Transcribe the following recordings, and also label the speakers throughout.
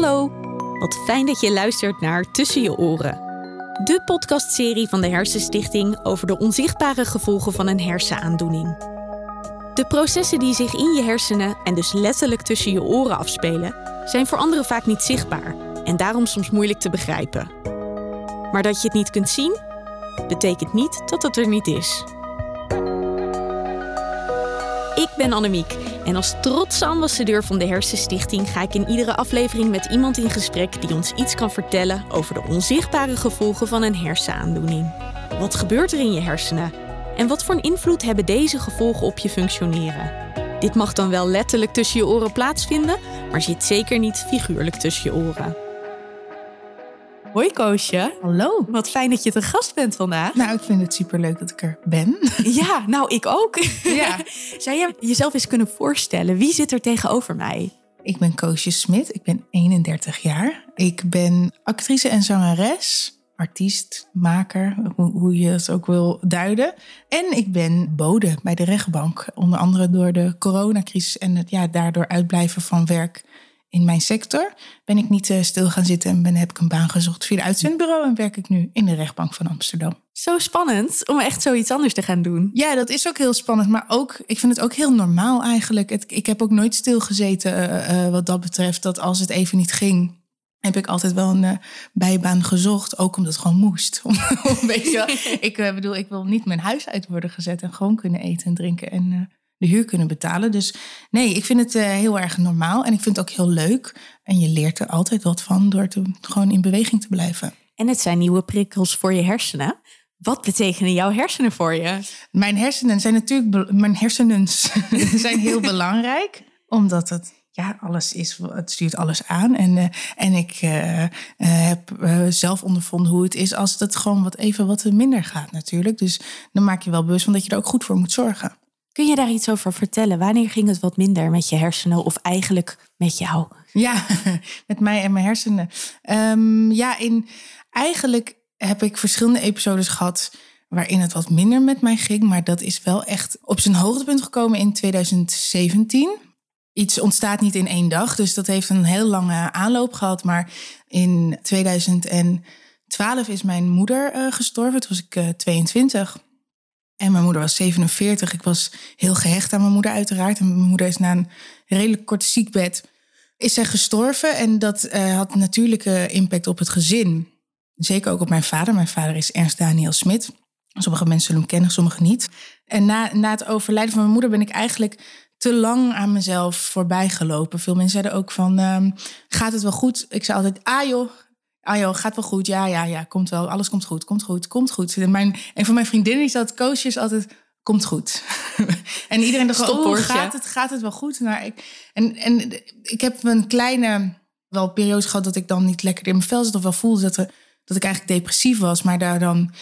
Speaker 1: Hallo, wat fijn dat je luistert naar Tussen je oren. De podcastserie van de Hersenstichting over de onzichtbare gevolgen van een hersenaandoening. De processen die zich in je hersenen en dus letterlijk tussen je oren afspelen, zijn voor anderen vaak niet zichtbaar en daarom soms moeilijk te begrijpen. Maar dat je het niet kunt zien, betekent niet dat het er niet is. Ik ben Annemiek en als trotse ambassadeur van de Hersenstichting ga ik in iedere aflevering met iemand in gesprek die ons iets kan vertellen over de onzichtbare gevolgen van een hersenaandoening. Wat gebeurt er in je hersenen? En wat voor een invloed hebben deze gevolgen op je functioneren? Dit mag dan wel letterlijk tussen je oren plaatsvinden, maar zit zeker niet figuurlijk tussen je oren. Hoi Koosje.
Speaker 2: Hallo.
Speaker 1: Wat fijn dat je te gast bent vandaag.
Speaker 2: Nou, ik vind het superleuk dat ik er ben.
Speaker 1: Ja, nou ik ook.
Speaker 2: Ja.
Speaker 1: Zou je jezelf eens kunnen voorstellen? Wie zit er tegenover mij?
Speaker 2: Ik ben Koosje Smit, ik ben 31 jaar. Ik ben actrice en zangeres, artiest, maker, hoe, je het ook wil duiden. En ik ben bode bij de rechtbank, onder andere door de coronacrisis en het ja, daardoor uitblijven van werk in mijn sector. Ben ik niet eh, stil gaan zitten en ben, heb ik een baan gezocht via het uitzendbureau en werk ik nu in de rechtbank van Amsterdam.
Speaker 1: Zo spannend om echt zoiets anders te gaan doen.
Speaker 2: Ja, dat is ook heel spannend. Maar ook, ik vind het ook heel normaal eigenlijk. Het, ik heb ook nooit stilgezeten uh, uh, wat dat betreft. Dat als het even niet ging, heb ik altijd wel een uh, bijbaan gezocht. Ook omdat het gewoon moest. Weet je, ik bedoel, ik wil niet mijn huis uit worden gezet en gewoon kunnen eten en drinken en de huur kunnen betalen. Dus nee, ik vind het heel erg normaal en ik vind het ook heel leuk. En je leert er altijd wat van door te, gewoon in beweging te blijven.
Speaker 1: En het zijn nieuwe prikkels voor je hersenen. Wat betekenen jouw hersenen voor je?
Speaker 2: Mijn hersenen zijn natuurlijk, mijn hersenen zijn heel belangrijk, omdat het ja, alles is, het stuurt alles aan. En, uh, en ik uh, uh, heb zelf ondervonden hoe het is als het gewoon wat even wat minder gaat natuurlijk. Dus dan maak je wel bewust van dat je er ook goed voor moet zorgen.
Speaker 1: Kun je daar iets over vertellen? Wanneer ging het wat minder met je hersenen of eigenlijk met jou?
Speaker 2: Ja, met mij en mijn hersenen. Um, ja, in, eigenlijk heb ik verschillende episodes gehad waarin het wat minder met mij ging. Maar dat is wel echt op zijn hoogtepunt gekomen in 2017. Iets ontstaat niet in één dag, dus dat heeft een heel lange aanloop gehad. Maar in 2012 is mijn moeder uh, gestorven. Toen was ik uh, 22. En mijn moeder was 47. Ik was heel gehecht aan mijn moeder uiteraard. En mijn moeder is na een redelijk kort ziekbed is zij gestorven. En dat uh, had natuurlijke impact op het gezin. Zeker ook op mijn vader. Mijn vader is Ernst Daniel Smit. Sommige mensen zullen hem kennen, sommige niet. En na, na het overlijden van mijn moeder ben ik eigenlijk te lang aan mezelf voorbij gelopen. Veel mensen zeiden ook van, um, gaat het wel goed? Ik zei altijd, ah joh, ah joh, gaat wel goed. Ja, ja, ja, komt wel. Alles komt goed, komt goed, komt goed. En mijn, een van mijn vriendinnen die zat koosjes altijd, komt goed. en iedereen dacht, oh, gaat het, gaat het wel goed? Nou, ik, en, en ik heb een kleine, wel periodes gehad dat ik dan niet lekker in mijn vel zat. Of wel voelde dat, er, dat ik eigenlijk depressief was. Maar daar dan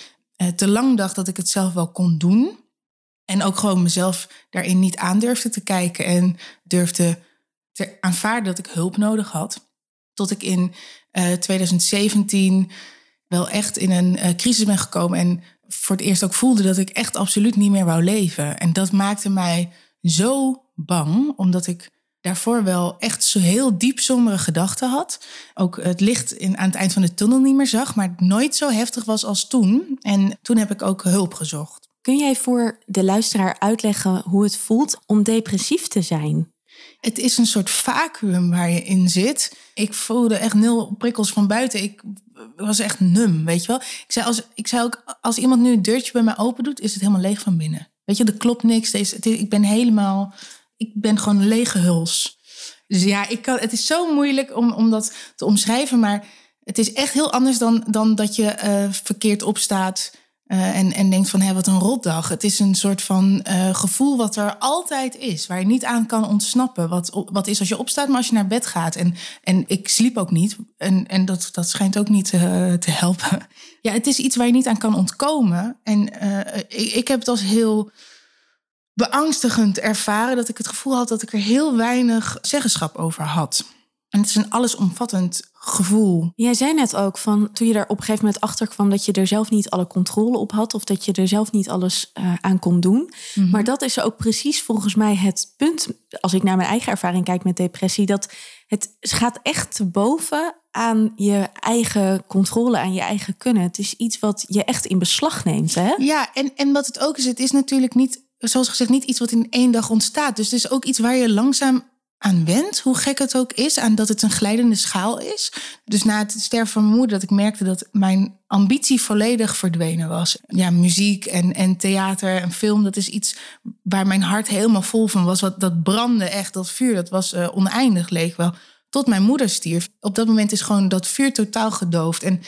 Speaker 2: uh, te lang dacht dat ik het zelf wel kon doen. En ook gewoon mezelf daarin niet aandurfde te kijken. En durfde te aanvaarden dat ik hulp nodig had. Tot ik in uh, 2017 wel echt in een uh, crisis ben gekomen. En voor het eerst ook voelde dat ik echt absoluut niet meer wou leven. En dat maakte mij zo bang, omdat ik daarvoor wel echt zo heel diep sombere gedachten had. Ook het licht in, aan het eind van de tunnel niet meer zag, maar nooit zo heftig was als toen. En toen heb ik ook hulp gezocht.
Speaker 1: Kun jij voor de luisteraar uitleggen hoe het voelt om depressief te zijn?
Speaker 2: Het is een soort vacuüm waar je in zit. Ik voelde echt nul prikkels van buiten. Ik was echt num, weet je wel. Ik zei, als, ik zei ook, als iemand nu een deurtje bij mij open doet, is het helemaal leeg van binnen. Weet je, er klopt niks. Ik ben helemaal, ik ben gewoon een lege huls. Dus ja, ik kan, het is zo moeilijk om, om dat te omschrijven, maar het is echt heel anders dan, dan dat je uh, verkeerd opstaat uh, en, en denkt van hé, wat een rotdag. Het is een soort van uh, gevoel wat er altijd is, waar je niet aan kan ontsnappen. Wat, wat is als je opstaat, maar als je naar bed gaat. En, en ik sliep ook niet. En, en dat, dat schijnt ook niet uh, te helpen. Ja, het is iets waar je niet aan kan ontkomen. En ik, ik heb het als heel beangstigend ervaren dat ik het gevoel had dat ik er heel weinig zeggenschap over had. En het is een allesomvattend gevoel.
Speaker 1: Jij zei net ook van toen je er op een gegeven moment achter kwam dat je er zelf niet alle controle op had of dat je er zelf niet alles uh, aan kon doen.
Speaker 2: Mhm.
Speaker 1: Maar dat is ook precies volgens mij het punt, als ik naar mijn eigen ervaring kijk met depressie, dat het gaat echt te boven aan je eigen controle, aan je eigen kunnen. Het is iets wat je echt in beslag neemt. Hè?
Speaker 2: Ja, en, en wat het ook is, het is natuurlijk niet, zoals gezegd, niet iets wat in één dag ontstaat. Dus het is ook iets waar je langzaam aan wend, hoe gek het ook is, aan dat het een glijdende schaal is. Dus na het sterven van mijn moeder, dat ik merkte dat mijn ambitie volledig verdwenen was. Ja, muziek en, en theater en film, dat is iets waar mijn hart helemaal vol van was. Wat, dat brandde echt, dat vuur, dat was uh, oneindig leeg wel. Tot mijn moeder stierf. Op dat moment is gewoon dat vuur totaal gedoofd. En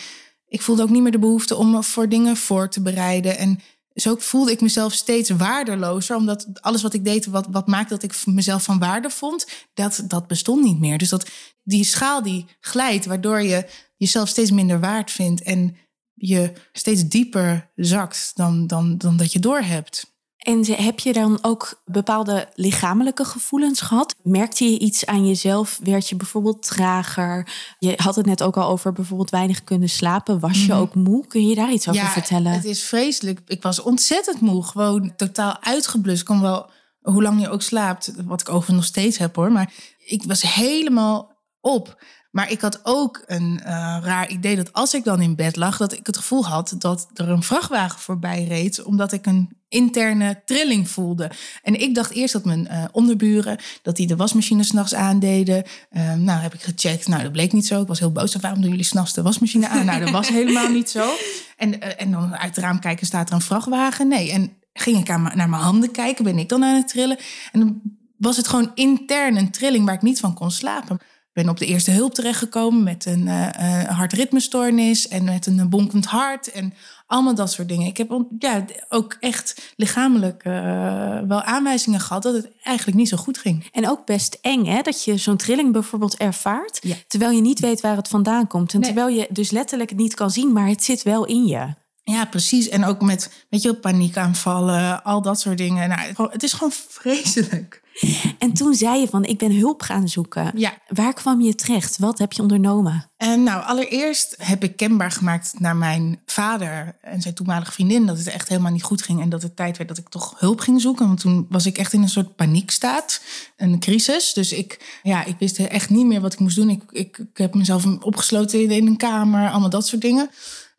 Speaker 2: ik voelde ook niet meer de behoefte om me voor dingen voor te bereiden. En zo voelde ik mezelf steeds waardelozer. Omdat alles wat ik deed, wat, wat maakte dat ik mezelf van waarde vond, dat, dat bestond niet meer. Dus dat, die schaal die glijdt, waardoor je jezelf steeds minder waard vindt. En je steeds dieper zakt dan, dan, dan dat je doorhebt.
Speaker 1: En heb je dan ook bepaalde lichamelijke gevoelens gehad? Merkte je iets aan jezelf? Werd je bijvoorbeeld trager? Je had het net ook al over bijvoorbeeld weinig kunnen slapen. Was je ook moe? Kun je daar iets over
Speaker 2: ja,
Speaker 1: vertellen?
Speaker 2: Het is vreselijk. Ik was ontzettend moe. Gewoon totaal uitgeblust. Kon wel, hoe lang je ook slaapt, wat ik over nog steeds heb hoor. Maar ik was helemaal op. Maar ik had ook een uh, raar idee dat als ik dan in bed lag, dat ik het gevoel had dat er een vrachtwagen voorbij reed, omdat ik een interne trilling voelde. En ik dacht eerst dat mijn uh, onderburen, dat die de wasmachine s'nachts aandeden. Uh, nou, heb ik gecheckt. Nou, dat bleek niet zo. Ik was heel boos. Waarom doen jullie s'nachts de wasmachine aan? Nou, dat was helemaal niet zo. En, en dan uit het raam kijken, staat er een vrachtwagen? Nee. En ging ik aan, naar mijn handen kijken, ben ik dan aan het trillen? En dan was het gewoon intern een trilling waar ik niet van kon slapen ben op de eerste hulp terechtgekomen met een uh, hartritmestoornis en met een bonkend hart en allemaal dat soort dingen. Ik heb ja, ook echt lichamelijk uh, wel aanwijzingen gehad dat het eigenlijk niet zo goed ging.
Speaker 1: En ook best eng, hè? Dat je zo'n trilling bijvoorbeeld ervaart,
Speaker 2: ja.
Speaker 1: terwijl je niet weet waar het vandaan komt. En nee. terwijl je dus letterlijk het niet kan zien, maar het zit wel in je.
Speaker 2: Ja, precies. En ook met, weet je, paniekaanvallen, al dat soort dingen. Nou, het is gewoon vreselijk.
Speaker 1: En toen zei je van, ik ben hulp gaan zoeken.
Speaker 2: Ja.
Speaker 1: Waar kwam je terecht? Wat heb je ondernomen?
Speaker 2: En nou, allereerst heb ik kenbaar gemaakt naar mijn vader en zijn toenmalige vriendin... dat het echt helemaal niet goed ging en dat het tijd werd dat ik toch hulp ging zoeken. Want toen was ik echt in een soort paniekstaat, een crisis. Dus ik, ja, ik wist echt niet meer wat ik moest doen. Ik, ik, ik heb mezelf opgesloten in, in een kamer, allemaal dat soort dingen.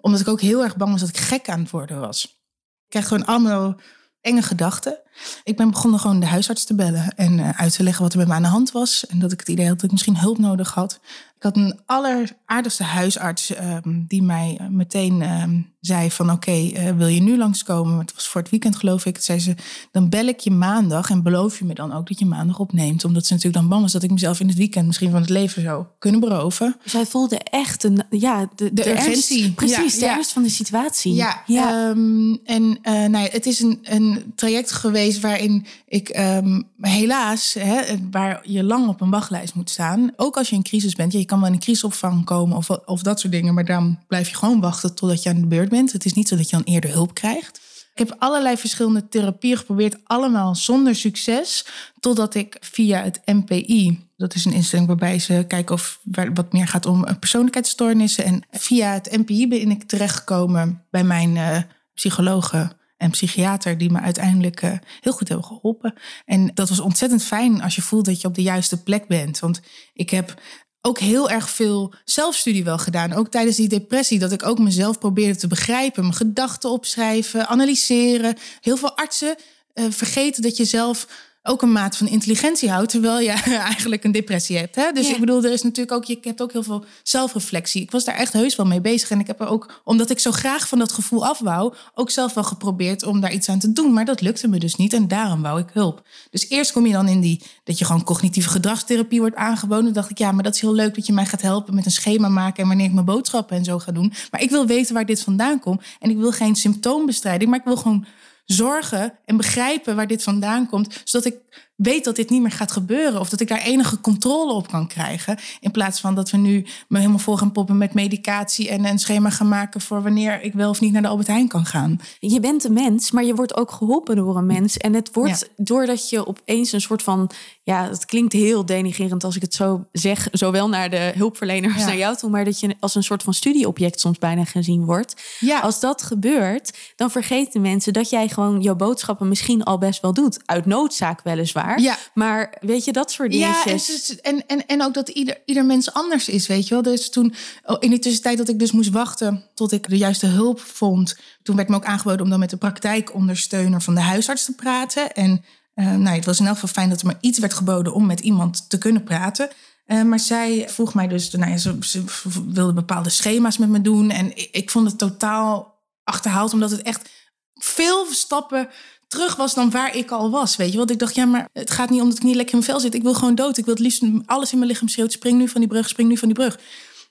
Speaker 2: Omdat ik ook heel erg bang was dat ik gek aan het worden was. Ik kreeg gewoon allemaal enge gedachten. Ik ben begonnen gewoon de huisarts te bellen en uh, uit te leggen wat er met me aan de hand was. En dat ik het idee had dat ik misschien hulp nodig had. Ik had een alleraardigste huisarts um, die mij meteen um, zei van oké, okay, uh, wil je nu langskomen? Het was voor het weekend geloof ik. Zei ze, dan bel ik je maandag en beloof je me dan ook dat je maandag opneemt. Omdat ze natuurlijk dan bang was dat ik mezelf in het weekend misschien van het leven zou kunnen beroven.
Speaker 1: Zij voelde echt een, ja, de,
Speaker 2: de, de urgentie.
Speaker 1: Ernst, precies,
Speaker 2: ja,
Speaker 1: de
Speaker 2: ja.
Speaker 1: ernst van de situatie.
Speaker 2: Ja, ja. Um, en uh, nou ja, het is een, een traject geweest waarin ik um, helaas, hè, waar je lang op een wachtlijst moet staan. Ook als je in crisis bent. Ja, je kan wel in een crisisopvang komen of, of dat soort dingen. Maar dan blijf je gewoon wachten totdat je aan de beurt bent. Het is niet zo dat je dan eerder hulp krijgt. Ik heb allerlei verschillende therapieën geprobeerd, allemaal zonder succes. Totdat ik via het MPI, dat is een instelling waarbij ze kijken of wat meer gaat om persoonlijkheidsstoornissen. En via het MPI ben ik terechtgekomen bij mijn uh, psychologen en psychiater die me uiteindelijk uh, heel goed hebben geholpen. En dat was ontzettend fijn als je voelt dat je op de juiste plek bent. Want ik heb ook heel erg veel zelfstudie wel gedaan. Ook tijdens die depressie, dat ik ook mezelf probeerde te begrijpen. Mijn gedachten opschrijven, analyseren. Heel veel artsen uh, vergeten dat je zelf ook een maat van intelligentie houdt, terwijl je eigenlijk een depressie hebt. Hè? Dus
Speaker 1: Ja.
Speaker 2: ik bedoel, er is natuurlijk ook, je hebt ook heel veel zelfreflectie. Ik was daar echt heus wel mee bezig. En ik heb er ook, omdat ik zo graag van dat gevoel af wou, ook zelf wel geprobeerd om daar iets aan te doen. Maar dat lukte me dus niet en daarom wou ik hulp. Dus eerst kom je dan in die, dat je gewoon cognitieve gedragstherapie wordt aangeboden. Dan dacht ik, ja, maar dat is heel leuk dat je mij gaat helpen met een schema maken en wanneer ik mijn boodschappen en zo ga doen. Maar ik wil weten waar dit vandaan komt. En ik wil geen symptoombestrijding, maar ik wil gewoon zorgen en begrijpen waar dit vandaan komt, zodat ik weet dat dit niet meer gaat gebeuren of dat ik daar enige controle op kan krijgen. In plaats van dat we nu me helemaal vol gaan poppen met medicatie en een schema gaan maken voor wanneer ik wel of niet naar de Albert Heijn kan gaan.
Speaker 1: Je bent een mens, maar je wordt ook geholpen door een mens. En het wordt doordat je opeens een soort van, ja, het klinkt heel denigerend als ik het zo zeg, zowel naar de hulpverleners als naar jou toe, maar dat je als een soort van studieobject soms bijna gezien wordt. Ja. Als dat gebeurt, dan vergeten mensen dat jij gewoon jouw boodschappen misschien al best wel doet. Uit noodzaak weliswaar. Ja. Maar weet je, dat soort dingetjes.
Speaker 2: Ja, en, en, en ook dat ieder, ieder mens anders is, weet je wel. Dus toen, oh, in die tussentijd dat ik dus moest wachten tot ik de juiste hulp vond... toen werd me ook aangeboden om dan met de praktijkondersteuner van de huisarts te praten. En uh, nou, het was in elk geval fijn dat er maar iets werd geboden om met iemand te kunnen praten... Uh, maar zij vroeg mij dus, nou ja, ze, ze, wilde bepaalde schema's met me doen. En ik, ik, vond het totaal achterhaald, omdat het echt veel stappen terug was dan waar ik al was. Weet je, want ik dacht, ja, maar het gaat niet om dat ik niet lekker in mijn vel zit. Ik wil gewoon dood. Ik wil het liefst alles in mijn lichaam schreeuwt. Spring nu van die brug, spring nu van die brug.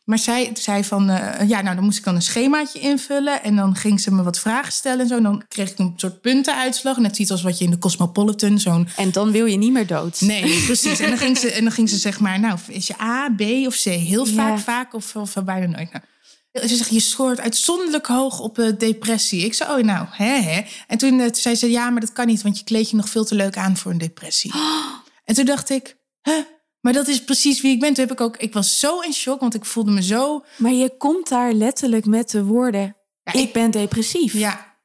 Speaker 2: Maar zij zei van, uh, ja, nou dan moest ik dan een schemaatje invullen. En dan ging ze me wat vragen stellen en zo. En dan kreeg ik een soort puntenuitslag. Net zoiets als wat je in de Cosmopolitan zo'n...
Speaker 1: En dan wil je niet meer dood.
Speaker 2: Nee, precies. En dan ging ze, en dan ging ze zeg maar, nou, is je A, B of C? Heel vaak, vaak of, of bijna nooit. Nou, ze zegt, je scoort uitzonderlijk hoog op uh, depressie. Ik zei, oh nou, hè, hè. En toen, uh, zei ze, ja, maar dat kan niet, want je kleed je nog veel te leuk aan voor een depressie. En toen dacht ik, hè, maar dat is precies wie ik ben. Toen heb ik ook, ik was zo in shock, want ik voelde me zo.
Speaker 1: Maar je komt daar letterlijk met de woorden, ik, ben depressief.
Speaker 2: Ja.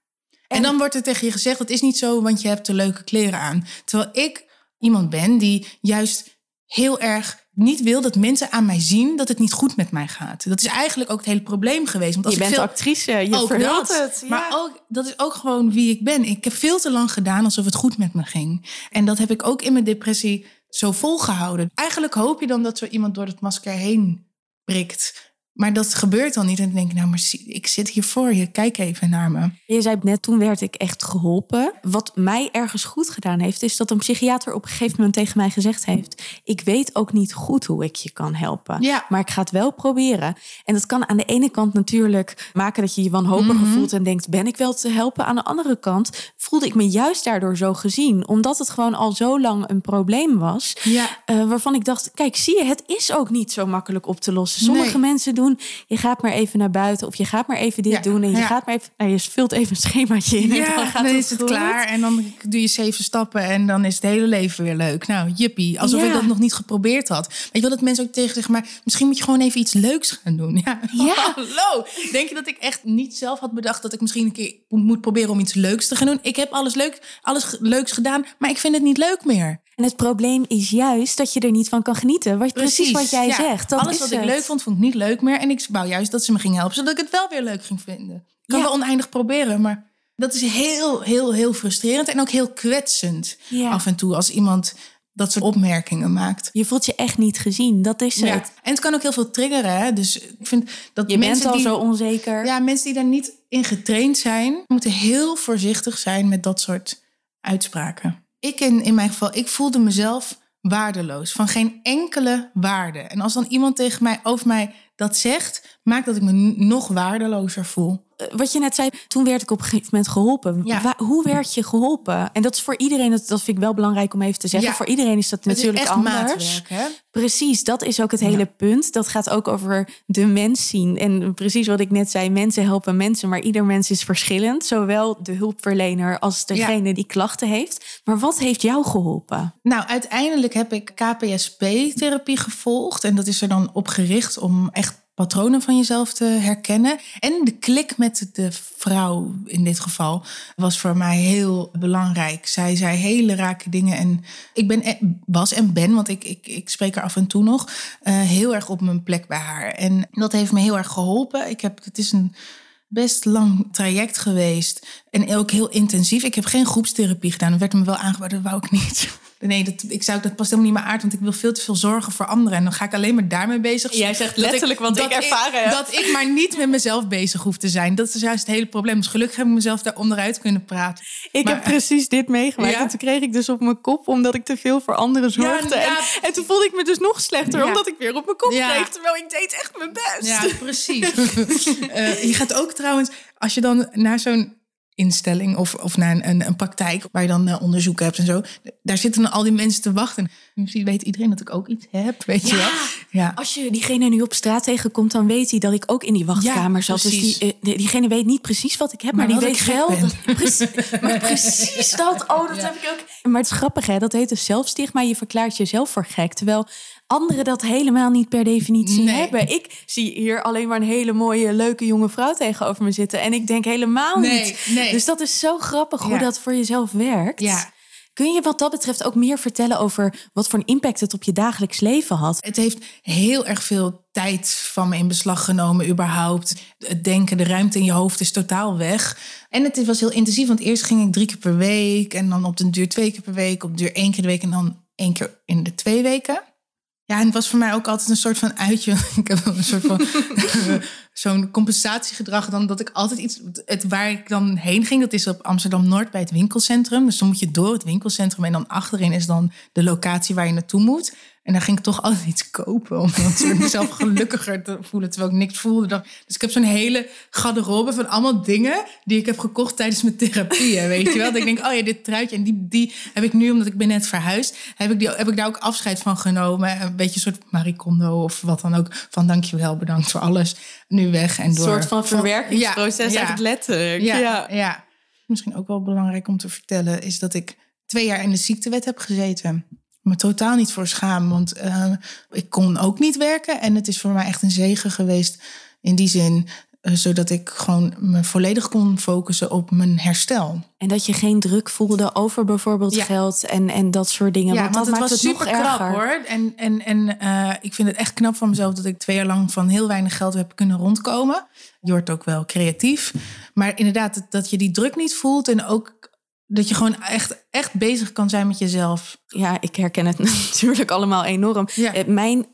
Speaker 2: En, en dan wordt er tegen je gezegd, dat is niet zo, want je hebt te leuke kleren aan. Terwijl ik iemand ben die juist heel erg niet wil dat mensen aan mij zien dat het niet goed met mij gaat. Dat is eigenlijk ook het hele probleem geweest. Want als
Speaker 1: je bent
Speaker 2: veel...
Speaker 1: actrice, je ook verhult het.
Speaker 2: Ja. Maar ook, dat is ook gewoon wie ik ben. Ik heb veel te lang gedaan alsof het goed met me ging. En dat heb ik ook in mijn depressie zo volgehouden. Eigenlijk hoop je dan dat zo iemand door het masker heen prikt. Maar dat gebeurt dan niet. En dan denk ik, nou, maar ik zit hier voor je. Kijk even naar me.
Speaker 1: Je zei net, toen werd ik echt geholpen. Wat mij ergens goed gedaan heeft, is dat een psychiater op een gegeven moment tegen mij gezegd heeft: Ik weet ook niet goed hoe ik je kan helpen. Ja. Maar ik ga het wel proberen. En dat kan aan de ene kant natuurlijk maken dat je je wanhopig mm voelt en denkt: Ben ik wel te helpen? Aan de andere kant voelde ik me juist daardoor zo gezien, omdat het gewoon al zo lang een probleem was. Ja. Uh, waarvan ik dacht: Kijk, zie je, het is ook niet zo makkelijk op te lossen. Sommige mensen doen je gaat maar even naar buiten of je gaat maar even dit doen. En je gaat maar even, nou, je vult even een schemaatje in.
Speaker 2: Ja, en dan, gaat dan is het klaar. En dan doe je zeven stappen en dan is het hele leven weer leuk. Nou, jippie. Alsof ik dat nog niet geprobeerd had. Weet je wel dat mensen ook tegen zeggen, maar misschien moet je gewoon even iets leuks gaan doen. Ja. ja. Hallo. Denk je dat ik echt niet zelf had bedacht dat ik misschien een keer moet proberen om iets leuks te gaan doen? Ik heb alles leuk, alles leuks gedaan, maar ik vind het niet leuk meer.
Speaker 1: En het probleem is juist dat je er niet van kan genieten. Wat, precies, wat jij zegt. Dat
Speaker 2: Alles wat ik leuk vond, vond ik niet leuk meer. En ik wou juist dat ze me ging helpen, zodat ik het wel weer leuk ging vinden. Ik kan wel oneindig proberen, maar dat is heel, heel, heel frustrerend. En ook heel kwetsend af en toe als iemand dat soort opmerkingen maakt.
Speaker 1: Je voelt je echt niet gezien, dat is het.
Speaker 2: En het kan ook heel veel triggeren. Hè? Dus ik vind dat
Speaker 1: je
Speaker 2: mensen
Speaker 1: bent al
Speaker 2: die,
Speaker 1: zo onzeker.
Speaker 2: Ja, mensen die daar niet in getraind zijn, moeten heel voorzichtig zijn met dat soort uitspraken ik in, in mijn geval, ik voelde mezelf waardeloos. Van geen enkele waarde. En als dan iemand tegen mij over mij dat zegt, maakt dat ik me nog waardelozer voel.
Speaker 1: Eh, wat je net zei, toen werd ik op een gegeven moment geholpen. Ja. hoe werd je geholpen? En dat is voor iedereen, dat, dat vind ik wel belangrijk om even te zeggen. Voor iedereen is dat natuurlijk is anders. Maatwerk, hè? Precies, dat is ook het hele punt. Dat gaat ook over de mens zien. En precies wat ik net zei, mensen helpen mensen, maar ieder mens is verschillend. Zowel de hulpverlener als degene die klachten heeft. Maar wat heeft jou geholpen?
Speaker 2: Nou, uiteindelijk heb ik KPSP-therapie gevolgd. En dat is er dan op gericht om echt patronen van jezelf te herkennen. En de klik met de vrouw in dit geval was voor mij heel belangrijk. Zij zei hele rake dingen en ik ben, e-, was en ben, want ik, ik, ik spreek er af en toe nog, uh, heel erg op mijn plek bij haar. En dat heeft me heel erg geholpen. Ik heb, het is een best lang traject geweest en ook heel intensief. Ik heb geen groepstherapie gedaan. Dat werd me wel aangeboden, dat wou ik niet nee, dat, ik zou, dat past helemaal niet meer aard, want ik wil veel te veel zorgen voor anderen. En dan ga ik alleen maar daarmee bezig
Speaker 1: zijn. Jij zegt letterlijk, want ik ervaren
Speaker 2: ik, Dat ik maar niet met mezelf bezig hoef te zijn. Dat is juist het hele probleem. Dus gelukkig heb ik mezelf daar onderuit kunnen praten.
Speaker 1: Ik heb precies dit meegemaakt. En toen kreeg ik dus op mijn kop, omdat ik te veel voor anderen zorgde. en, en, toen voelde ik me dus nog slechter, omdat ik weer op mijn kop kreeg. Terwijl ik deed echt mijn best.
Speaker 2: Ja, precies. uh, je gaat ook trouwens, als je dan naar zo'n instelling of, of naar een, een, een praktijk waar je dan uh, onderzoek hebt en zo. Daar zitten dan al die mensen te wachten. Misschien weet iedereen dat ik ook iets heb, weet je wel.
Speaker 1: Ja. Als je diegene nu op straat tegenkomt, dan weet hij dat ik ook in die wachtkamer zat. Dus die, uh, diegene weet niet precies wat ik heb, maar, maar die weet wel. Dat, precies, maar precies dat. Oh, dat heb ik ook. Maar het is grappig, hè? Dat heet dus zelfstigma. Je verklaart jezelf voor gek. Terwijl anderen dat helemaal niet per definitie hebben. Ik zie hier alleen maar een hele mooie, leuke jonge vrouw tegenover me zitten. En ik denk helemaal niet. Nee. Dus dat is zo grappig hoe dat voor jezelf werkt.
Speaker 2: Ja.
Speaker 1: Kun je wat dat betreft ook meer vertellen over wat voor een impact het op je dagelijks leven had?
Speaker 2: Het heeft heel erg veel tijd van me in beslag genomen, überhaupt. Het denken, de ruimte in je hoofd is totaal weg. En het was heel intensief, want eerst ging ik drie keer per week en dan op de duur twee keer per week, op de duur één keer de week en dan één keer in de twee weken. Ja, en het was voor mij ook altijd een soort van uitje. Ik heb een soort van zo'n compensatiegedrag. Dan dat ik altijd iets. Het, waar ik dan heen ging, dat is op Amsterdam Noord bij het winkelcentrum. Dus dan moet je door het winkelcentrum en dan achterin is dan de locatie waar je naartoe moet. En daar ging ik toch altijd iets kopen om mezelf gelukkiger te voelen, terwijl ik niks voelde. Dus ik heb zo'n hele garderobe van allemaal dingen die ik heb gekocht tijdens mijn therapie. Weet je wel? Dat ik denk, oh ja, dit truitje en die, die heb ik nu, omdat ik ben net verhuisd, heb ik, die, heb ik daar ook afscheid van genomen. Een beetje een soort maricondo of wat dan ook. Van dankjewel, bedankt voor alles. Nu weg en door.
Speaker 1: Een soort van verwerkingsproces, ja, letterlijk.
Speaker 2: Ja, ja. ja. Misschien ook wel belangrijk om te vertellen, is dat ik twee jaar in de ziektewet heb gezeten me totaal niet voor schaam. Want uh, ik kon ook niet werken. En het is voor mij echt een zegen geweest in die zin. Uh, zodat ik gewoon me volledig kon focussen op mijn herstel.
Speaker 1: En dat je geen druk voelde over bijvoorbeeld geld en, en dat soort dingen.
Speaker 2: Ja, want, dat het was het super knap hoor. En, en, en uh, ik vind het echt knap van mezelf dat ik twee jaar lang van heel weinig geld heb kunnen rondkomen. Je wordt ook wel creatief. Maar inderdaad, dat, dat je die druk niet voelt en ook dat je gewoon echt, echt bezig kan zijn met jezelf.
Speaker 1: Ja, ik herken het natuurlijk allemaal enorm. Eh, mijn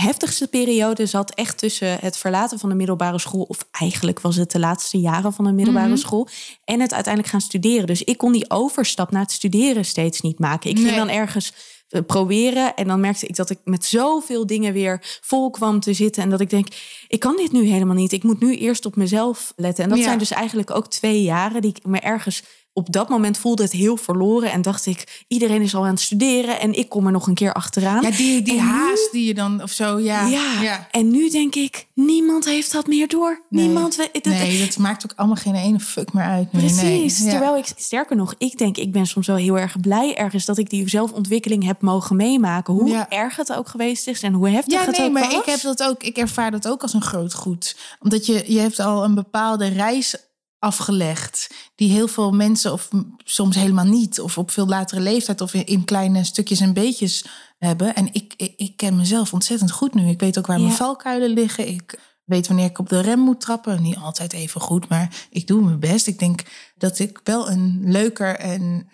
Speaker 1: heftigste periode zat echt tussen het verlaten van de middelbare school, of eigenlijk was het de laatste jaren van de middelbare mhm. school, en het uiteindelijk gaan studeren. Dus ik kon die overstap naar het studeren steeds niet maken. Ik ging dan ergens eh, proberen. En dan merkte ik dat ik met zoveel dingen weer vol kwam te zitten. En dat ik denk, ik kan dit nu helemaal niet. Ik moet nu eerst op mezelf letten. En dat zijn dus eigenlijk ook twee jaren die ik me ergens op dat moment voelde het heel verloren en dacht ik, iedereen is al aan het studeren en ik kom er nog een keer achteraan.
Speaker 2: Ja, die, die haast die je dan of zo, ja,
Speaker 1: ja. En nu denk ik, niemand heeft dat meer door.
Speaker 2: Nee.
Speaker 1: Niemand.
Speaker 2: Dat, nee, dat maakt ook allemaal geen ene fuck meer uit.
Speaker 1: Precies. Terwijl ik, sterker nog, ik denk, ik ben soms wel heel erg blij ergens dat ik die zelfontwikkeling heb mogen meemaken. Hoe erg het ook geweest is en hoe heftig ja, het nee, ook
Speaker 2: maar
Speaker 1: was.
Speaker 2: Ik heb dat ook, ik ervaar dat ook als een groot goed. Omdat je, je hebt al een bepaalde reis afgelegd. Die heel veel mensen, of soms helemaal niet, of op veel latere leeftijd, of in, kleine stukjes en beetjes hebben. En ik, ik, ik, ken mezelf ontzettend goed nu. Ik weet ook waar mijn valkuilen liggen. Ik weet wanneer ik op de rem moet trappen. Niet altijd even goed, maar ik doe mijn best. Ik denk dat ik wel een leuker en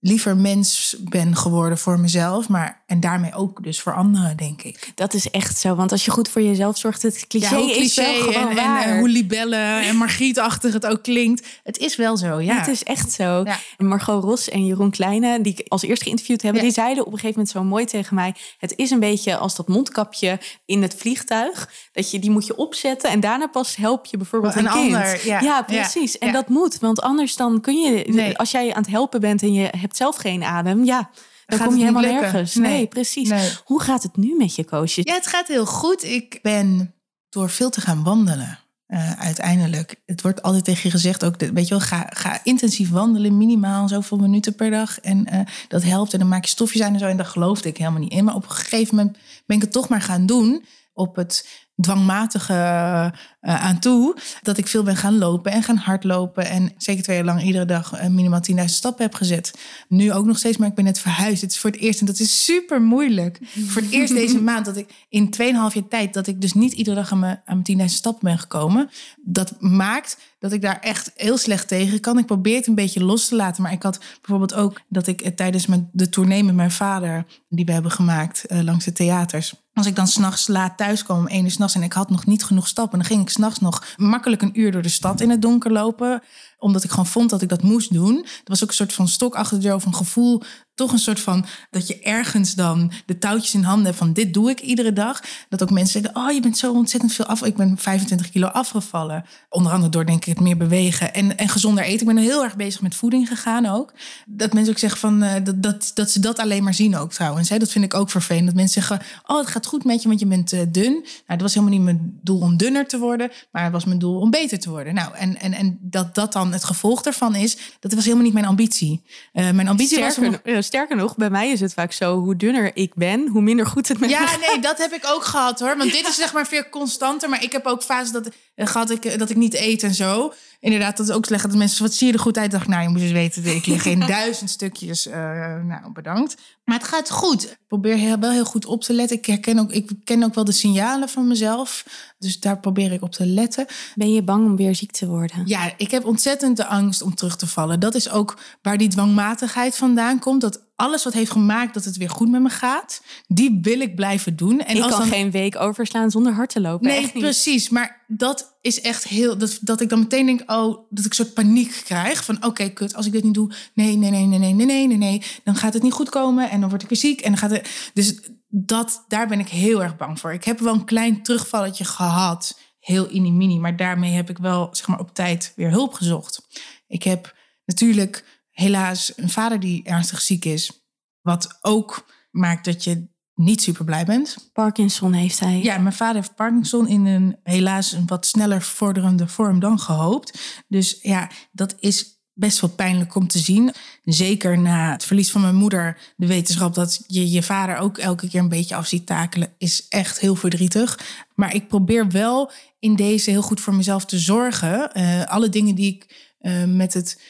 Speaker 2: liever mens ben geworden voor mezelf, maar en daarmee ook dus voor anderen, denk ik.
Speaker 1: Dat is echt zo, want als je goed voor jezelf zorgt, het cliché, ja, is wel gewoon
Speaker 2: en,
Speaker 1: waar.
Speaker 2: En, hoe libellen en Margrietachtig het ook klinkt, het is wel zo, ja.
Speaker 1: Het is echt zo. Ja. Margot Ros en Jeroen Kleine, die ik als eerste geïnterviewd hebben, die zeiden op een gegeven moment zo mooi tegen mij: het is een beetje als dat mondkapje in het vliegtuig, dat je die moet je opzetten en daarna pas help je bijvoorbeeld een, een kind. Ander, ja. precies. En dat moet, want anders dan kun je, nee. als jij aan het helpen bent en je hebt zelf geen adem, ja, dan kom je helemaal nergens. Nee, precies. Hoe gaat het nu met je coachje?
Speaker 2: Ja, het gaat heel goed. Ik ben door veel te gaan wandelen. Uh, uiteindelijk. Het wordt altijd tegen je gezegd ook, weet je wel, ga, ga intensief wandelen, minimaal zoveel minuten per dag. En uh, dat helpt en dan maak je stofjes aan en zo. En daar geloofde ik helemaal niet in. Maar op een gegeven moment ben ik het toch maar gaan doen op het dwangmatige uh, aan toe. Dat ik veel ben gaan lopen en gaan hardlopen. En zeker twee jaar lang iedere dag uh, minimaal 10.000 stappen heb gezet. Nu ook nog steeds, maar ik ben net verhuisd. Het is voor het eerst en dat is super moeilijk. voor het eerst deze maand dat ik in 2,5 jaar tijd... dat ik dus niet iedere dag aan mijn, aan mijn 10.000 stappen ben gekomen. Dat maakt dat ik daar echt heel slecht tegen kan. Ik probeer het een beetje los te laten. Maar ik had bijvoorbeeld ook dat ik tijdens mijn, de tournee met mijn vader... die we hebben gemaakt uh, langs de theaters als ik dan s'nachts laat thuis kwam, om één s'nachts... en ik had nog niet genoeg stappen... dan ging ik s'nachts nog makkelijk een uur door de stad in het donker lopen... omdat ik gewoon vond dat ik dat moest doen. Er was ook een soort van stok achter de deur... of een gevoel toch een soort van dat je ergens dan de touwtjes in handen hebt van dit doe ik iedere dag. Dat ook mensen zeggen, oh je bent zo ontzettend veel af. Ik ben 25 kilo afgevallen. Onder andere door denk ik het meer bewegen en, en gezonder eten. Ik ben heel erg bezig met voeding gegaan ook. Dat mensen ook zeggen van uh, dat, dat, dat ze dat alleen maar zien ook trouwens. Hè. Dat vind ik ook vervelend. Dat mensen zeggen, oh het gaat goed met je, want je bent uh, dun. Nou, dat was helemaal niet mijn doel om dunner te worden, maar het was mijn doel om beter te worden. Nou, en, en, en dat dat dan het gevolg daarvan is, dat was helemaal niet mijn ambitie. Uh, mijn ambitie
Speaker 1: sterker,
Speaker 2: was
Speaker 1: om... sterker nog, bij mij is het vaak zo, hoe dunner ik ben, hoe minder goed het met
Speaker 2: ja,
Speaker 1: me
Speaker 2: gaat. Ja, nee, dat heb ik ook gehad hoor. Want dit is zeg maar veel constanter. Maar ik heb ook fases dat, gehad ik, dat ik niet eet en zo inderdaad, dat is ook slecht. Dat mensen, wat zie je er goed uit? Dacht nou, je moet eens weten, ik lig in duizend stukjes. Uh, nou, bedankt. Maar het gaat goed. Ik probeer heel, wel heel goed op te letten. Ik herken ook, ik ken ook wel de signalen van mezelf. Dus daar probeer ik op te letten.
Speaker 1: Ben je bang om weer ziek te worden?
Speaker 2: Ja, ik heb ontzettend de angst om terug te vallen. Dat is ook waar die dwangmatigheid vandaan komt. Dat alles wat heeft gemaakt dat het weer goed met me gaat, die wil ik blijven doen.
Speaker 1: En ik als kan dan... geen week overslaan zonder hard te lopen.
Speaker 2: Nee, precies. Maar dat is echt heel. Dat, dat ik dan meteen denk, oh, dat ik soort paniek krijg. Van oké, kut, als ik dit niet doe, nee, nee, nee, nee, nee, nee, nee, nee, nee, dan gaat het niet goed komen en dan word ik weer ziek en dan gaat het. Dus dat, daar ben ik heel erg bang voor. Ik heb wel een klein terugvalletje gehad, heel inimini, maar daarmee heb ik wel zeg maar op tijd weer hulp gezocht. Ik heb natuurlijk helaas een vader die ernstig ziek is. Wat ook maakt dat je niet super blij bent.
Speaker 1: Parkinson heeft hij.
Speaker 2: Ja, mijn vader heeft Parkinson in een helaas een wat sneller vorderende vorm dan gehoopt. Dus ja, dat is best wel pijnlijk om te zien. Zeker na het verlies van mijn moeder, de wetenschap dat je je vader ook elke keer een beetje af ziet takelen, is echt heel verdrietig. Maar ik probeer wel in deze heel goed voor mezelf te zorgen. Uh, alle dingen die ik uh, met het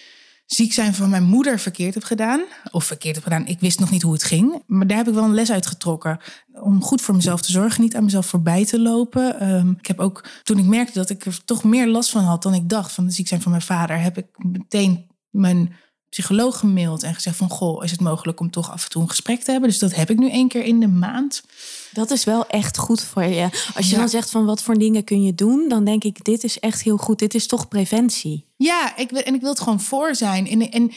Speaker 2: ziek zijn van mijn moeder verkeerd heb gedaan. Of verkeerd heb gedaan. Ik wist nog niet hoe het ging. Maar daar heb ik wel een les uit getrokken. Om goed voor mezelf te zorgen. Niet aan mezelf voorbij te lopen. Um, ik heb ook, toen ik merkte dat ik er toch meer last van had dan ik dacht. Van de ziek zijn van mijn vader. Heb ik meteen mijn psycholoog gemaild en gezegd van... goh, is het mogelijk om toch af en toe een gesprek te hebben? Dus dat heb ik nu één keer in de maand.
Speaker 1: Dat is wel echt goed voor je. Als je dan zegt van wat voor dingen kun je doen... dan denk ik, dit is echt heel goed. Dit is toch preventie.
Speaker 2: Ja, ik, en ik wil het gewoon voor zijn. En, en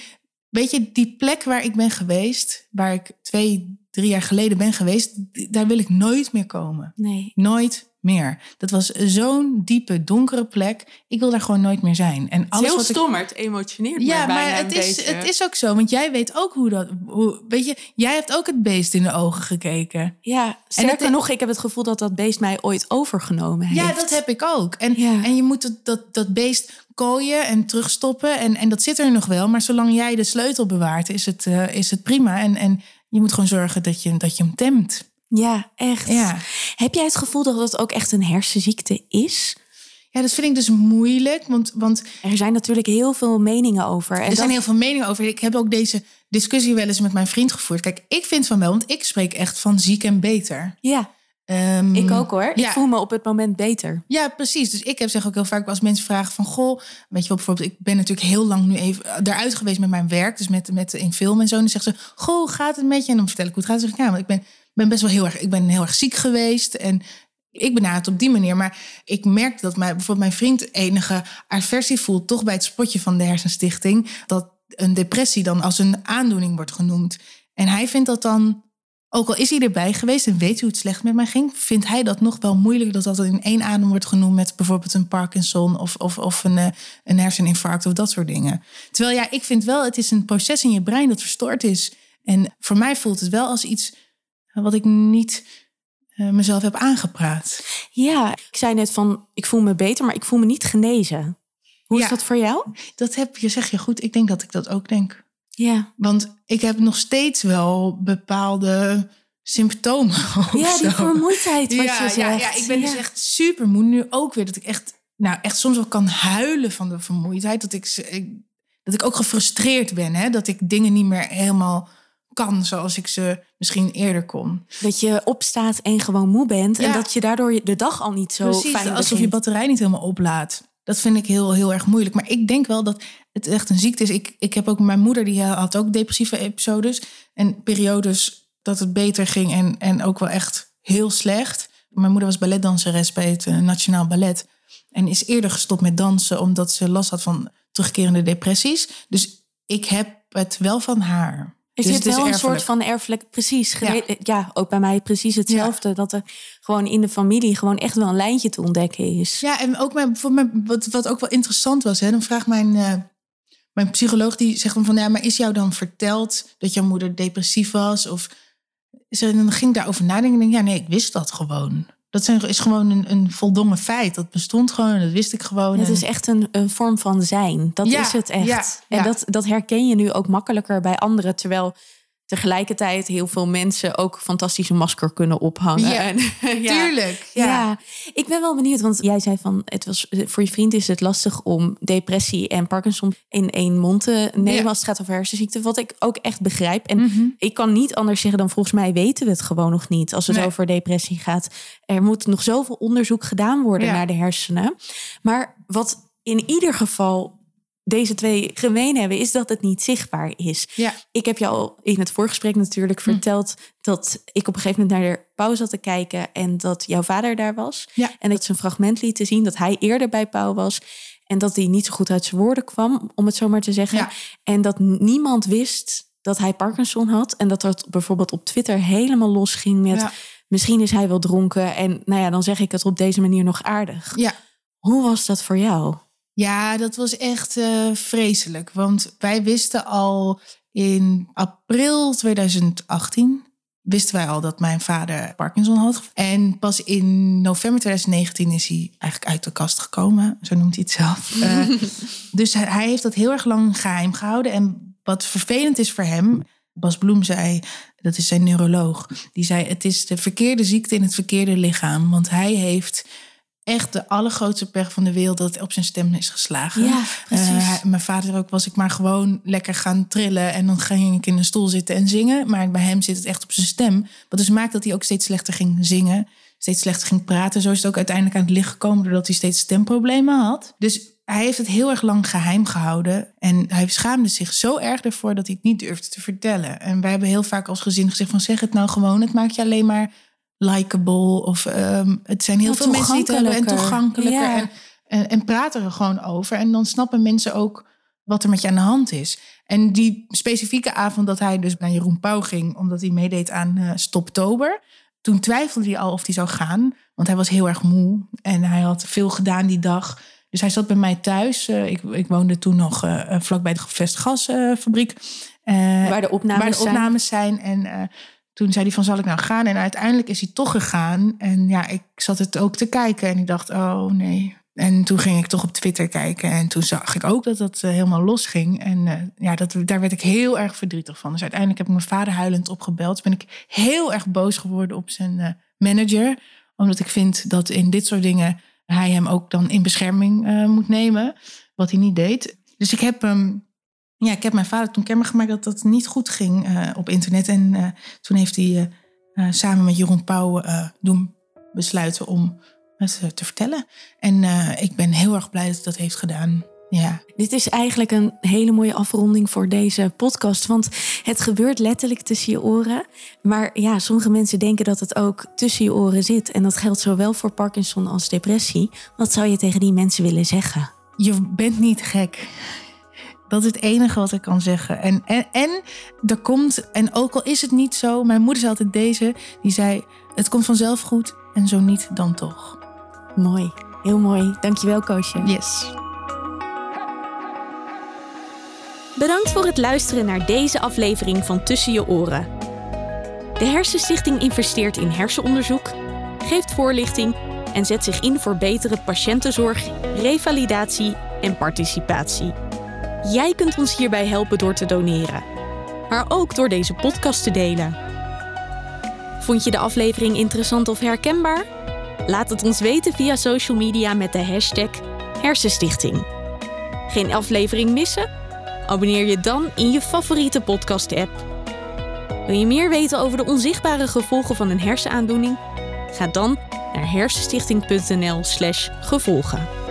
Speaker 2: weet je, die plek waar ik ben geweest... waar ik twee, drie jaar geleden ben geweest... daar wil ik nooit meer komen.
Speaker 1: Nee.
Speaker 2: Nooit meer. Dat was zo'n diepe, donkere plek. Ik wil daar gewoon nooit meer zijn. En
Speaker 1: alles heel wat stom, maar het emotioneert
Speaker 2: ja, maar het is, het is ook zo. Want jij weet ook hoe dat... Hoe, weet je, jij hebt ook het beest in de ogen gekeken.
Speaker 1: Ja, sterker en nog, ik heb het gevoel dat dat beest mij ooit overgenomen heeft.
Speaker 2: Ja, dat heb ik ook. En, en je moet dat, dat, dat beest kooien en terugstoppen. En, en dat zit er nog wel. Maar zolang jij de sleutel bewaart, is het, uh, is het prima. En, en je moet gewoon zorgen dat je, dat je hem temt.
Speaker 1: Ja, echt. Ja. Heb jij het gevoel dat het ook echt een hersenziekte is?
Speaker 2: Ja, dat vind ik dus moeilijk. Want, want
Speaker 1: er zijn natuurlijk heel veel meningen over.
Speaker 2: En er zijn heel veel meningen over. Ik heb ook deze discussie wel eens met mijn vriend gevoerd. Kijk, ik vind van wel, want ik spreek echt van ziek en beter.
Speaker 1: Ja. Um, ik ook hoor. Ik voel me op het moment beter.
Speaker 2: Ja, precies. Dus ik heb zeg ook heel vaak als mensen vragen van goh, weet je wel, bijvoorbeeld, ik ben natuurlijk heel lang nu even eruit geweest met mijn werk, dus met, met in film en zo. En dan zeggen ze, goh, gaat het met je? En dan vertel ik hoe het gaat. Dan zeg ik, ja, want ik ben ben best wel heel erg, ik ben heel erg ziek geweest. En ik benader het op die manier. Maar ik merk dat mijn, bijvoorbeeld mijn vriend enige aversie voelt, toch bij het spotje van de Hersenstichting, dat een depressie dan als een aandoening wordt genoemd. En hij vindt dat dan, ook al is hij erbij geweest en weet hoe het slecht met mij ging, vindt hij dat nog wel moeilijk dat dat in één adem wordt genoemd met bijvoorbeeld een Parkinson of, of, of een, eh, een herseninfarct of dat soort dingen. Terwijl ja, ik vind wel, het is een proces in je brein dat verstoord is. En voor mij voelt het wel als iets wat ik niet uh, mezelf heb aangepraat.
Speaker 1: Ja, ik zei net van ik voel me beter, maar ik voel me niet genezen. Hoe is dat voor jou?
Speaker 2: Dat heb je, zeg je goed. Ik denk dat ik dat ook denk.
Speaker 1: Ja.
Speaker 2: Want ik heb nog steeds wel bepaalde symptomen.
Speaker 1: Ja, die vermoeidheid wat
Speaker 2: ja,
Speaker 1: je zegt.
Speaker 2: Ja, ja, ik ben dus echt super moe. Nu ook weer dat ik echt, nou echt soms wel kan huilen van de vermoeidheid. Dat ik, ik dat ik ook gefrustreerd ben. Hè? Dat ik dingen niet meer helemaal kan zoals ik ze misschien eerder kon.
Speaker 1: Dat je opstaat en gewoon moe bent en dat je daardoor de dag al niet zo
Speaker 2: Precies,
Speaker 1: fijn
Speaker 2: alsof je batterij niet helemaal oplaadt. Dat vind ik heel, heel erg moeilijk. Maar ik denk wel dat het echt een ziekte is. Ik, ik heb ook mijn moeder, die had ook depressieve episodes. En periodes dat het beter ging en, en ook wel echt heel slecht. Mijn moeder was balletdanseres bij het eh, Nationaal Ballet. En is eerder gestopt met dansen omdat ze last had van terugkerende depressies. Dus ik heb het wel van haar.
Speaker 1: Is
Speaker 2: Dus
Speaker 1: het wel een soort van erfelijk, precies.
Speaker 2: Ja.
Speaker 1: gere- Ja. ook bij mij precies hetzelfde. Dat er gewoon in de familie gewoon echt wel een lijntje te ontdekken is.
Speaker 2: Ja, en ook mijn, voor mijn, wat, wat ook wel interessant was, hè, dan vraagt mijn, eh, mijn psycholoog, die zegt dan van, ja, maar is jou dan verteld dat jouw moeder depressief was? Of en dan ging ik daarover nadenken en denk, ja, nee, ik wist dat gewoon. Dat zijn, is gewoon een, een voldongen feit. Dat bestond gewoon en dat wist ik gewoon.
Speaker 1: Het is echt een, een vorm van zijn. Dat
Speaker 2: Ja,
Speaker 1: is het echt.
Speaker 2: ja,
Speaker 1: En dat, dat herken je nu ook makkelijker bij anderen. Terwijl tegelijkertijd heel veel mensen ook fantastische masker kunnen ophangen.
Speaker 2: Ja,
Speaker 1: En, ja.
Speaker 2: Tuurlijk.
Speaker 1: Ja.
Speaker 2: Ja.
Speaker 1: ik ben wel benieuwd, want jij zei van het was voor je vriend is het lastig om depressie en Parkinson in één mond te nemen als het gaat over hersenziekte. Wat ik ook echt begrijp. En
Speaker 2: Mhm.
Speaker 1: ik kan niet anders zeggen dan volgens mij weten we het gewoon nog niet als het
Speaker 2: Nee.
Speaker 1: over depressie gaat. Er moet nog zoveel onderzoek gedaan worden naar de hersenen. Maar wat in ieder geval deze twee gemeen hebben, is dat het niet zichtbaar is.
Speaker 2: Ja.
Speaker 1: Ik heb jou al in het voorgesprek natuurlijk
Speaker 2: Hm.
Speaker 1: verteld dat ik op een gegeven moment naar de pauw zat te kijken en dat jouw vader daar was.
Speaker 2: Ja.
Speaker 1: En dat ze een fragment liet te zien dat hij eerder bij pauw was. En dat hij niet zo goed uit zijn woorden kwam, om het zo maar te zeggen.
Speaker 2: Ja.
Speaker 1: En dat niemand wist dat hij Parkinson had. En dat dat bijvoorbeeld op Twitter helemaal losging met...
Speaker 2: Ja.
Speaker 1: misschien is hij wel dronken. En nou ja, dan zeg ik het op deze manier nog aardig.
Speaker 2: Ja.
Speaker 1: Hoe was dat voor jou?
Speaker 2: Ja, dat was echt eh, vreselijk. Want wij wisten al in april 2018 wisten wij al dat mijn vader Parkinson had. En pas in november 2019 is hij eigenlijk uit de kast gekomen. Zo noemt hij het zelf. Eh, dus hij, hij heeft dat heel erg lang geheim gehouden. En wat vervelend is voor hem... Bas Bloem zei, dat is zijn neuroloog... die zei het is de verkeerde ziekte in het verkeerde lichaam. Want hij heeft echt de allergrootste pech van de wereld... dat het op zijn stem is geslagen.
Speaker 1: Ja.
Speaker 2: Eh, mijn vader ook was ik maar gewoon lekker gaan trillen. En dan ging ik in een stoel zitten en zingen. Maar bij hem zit het echt op zijn stem. Wat dus maakt dat hij ook steeds slechter ging zingen. Steeds slechter ging praten. Zo is het ook uiteindelijk aan het licht gekomen. Doordat hij steeds stemproblemen had. Dus hij heeft het heel erg lang geheim gehouden. En hij schaamde zich zo erg ervoor dat hij het niet durfde te vertellen. En wij hebben heel vaak als gezin gezegd van zeg het nou gewoon. Het maakt je alleen maar likable. Of ehm, het zijn heel veel mensen die het hebben. En
Speaker 1: toegankelijker. Ja.
Speaker 2: En, en, en praten er gewoon over. En dan snappen mensen ook wat er met je aan de hand is. En die specifieke avond dat hij dus naar Jeroen Pauw ging... omdat hij meedeed aan eh, Stoptober... toen twijfelde hij al of hij zou gaan. Want hij was heel erg moe. En hij had veel gedaan die dag. Dus hij zat bij mij thuis. Eh, ik, ik woonde toen nog eh vlakbij de Vestgasfabriek. Eh,
Speaker 1: Waar de opnames
Speaker 2: waar de
Speaker 1: zijn.
Speaker 2: opnames zijn. En toen zei hij van, zal ik nou gaan? En uiteindelijk is hij toch gegaan. En ja, ik zat het ook te kijken. En ik dacht, oh nee. En toen ging ik toch op Twitter kijken. En toen zag ik ook dat dat eh, helemaal losging. En eh, ja, dat, daar werd ik heel erg verdrietig van. Dus uiteindelijk heb ik mijn vader huilend opgebeld. Ben ik heel erg boos geworden op zijn eh, manager. Omdat ik vind dat in dit soort dingen... hij hem ook dan in bescherming moet nemen. Wat hij niet deed. Dus ik heb hem... Ja, ik heb mijn vader toen kenbaar gemaakt dat dat niet goed ging eh, op internet. En eh, toen heeft hij eh, samen met Jeroen Pauw doen besluiten om het te vertellen. En ik ben heel erg blij dat hij dat heeft gedaan. Ja,
Speaker 1: Dit is eigenlijk een hele mooie afronding voor deze podcast. Want het gebeurt letterlijk tussen je oren. Maar ja, sommige mensen denken dat het ook tussen je oren zit. En dat geldt zowel voor Parkinson als depressie. Wat zou je tegen die mensen willen zeggen?
Speaker 2: je bent niet gek. Dat is het enige wat ik kan zeggen. En, en, en er komt, en ook al is het niet zo, mijn moeder zei altijd deze, die zei: Het komt vanzelf goed en zo niet, dan toch.
Speaker 1: Mooi, heel mooi. Dankjewel, Koosje.
Speaker 2: Yes.
Speaker 1: Bedankt voor het luisteren naar deze aflevering van Tussen je oren. De Hersenstichting investeert in hersenonderzoek, geeft voorlichting en zet zich in voor betere patiëntenzorg, revalidatie en participatie. Jij kunt ons hierbij helpen door te doneren, maar ook door deze podcast te delen. Vond je de aflevering interessant of herkenbaar? Laat het ons weten via social media met de hashtag Hersenstichting. Geen aflevering missen? Abonneer je dan in je favoriete podcast-app. Wil je meer weten over de onzichtbare gevolgen van een hersenaandoening? Ga dan naar hersenstichting.nl/gevolgen.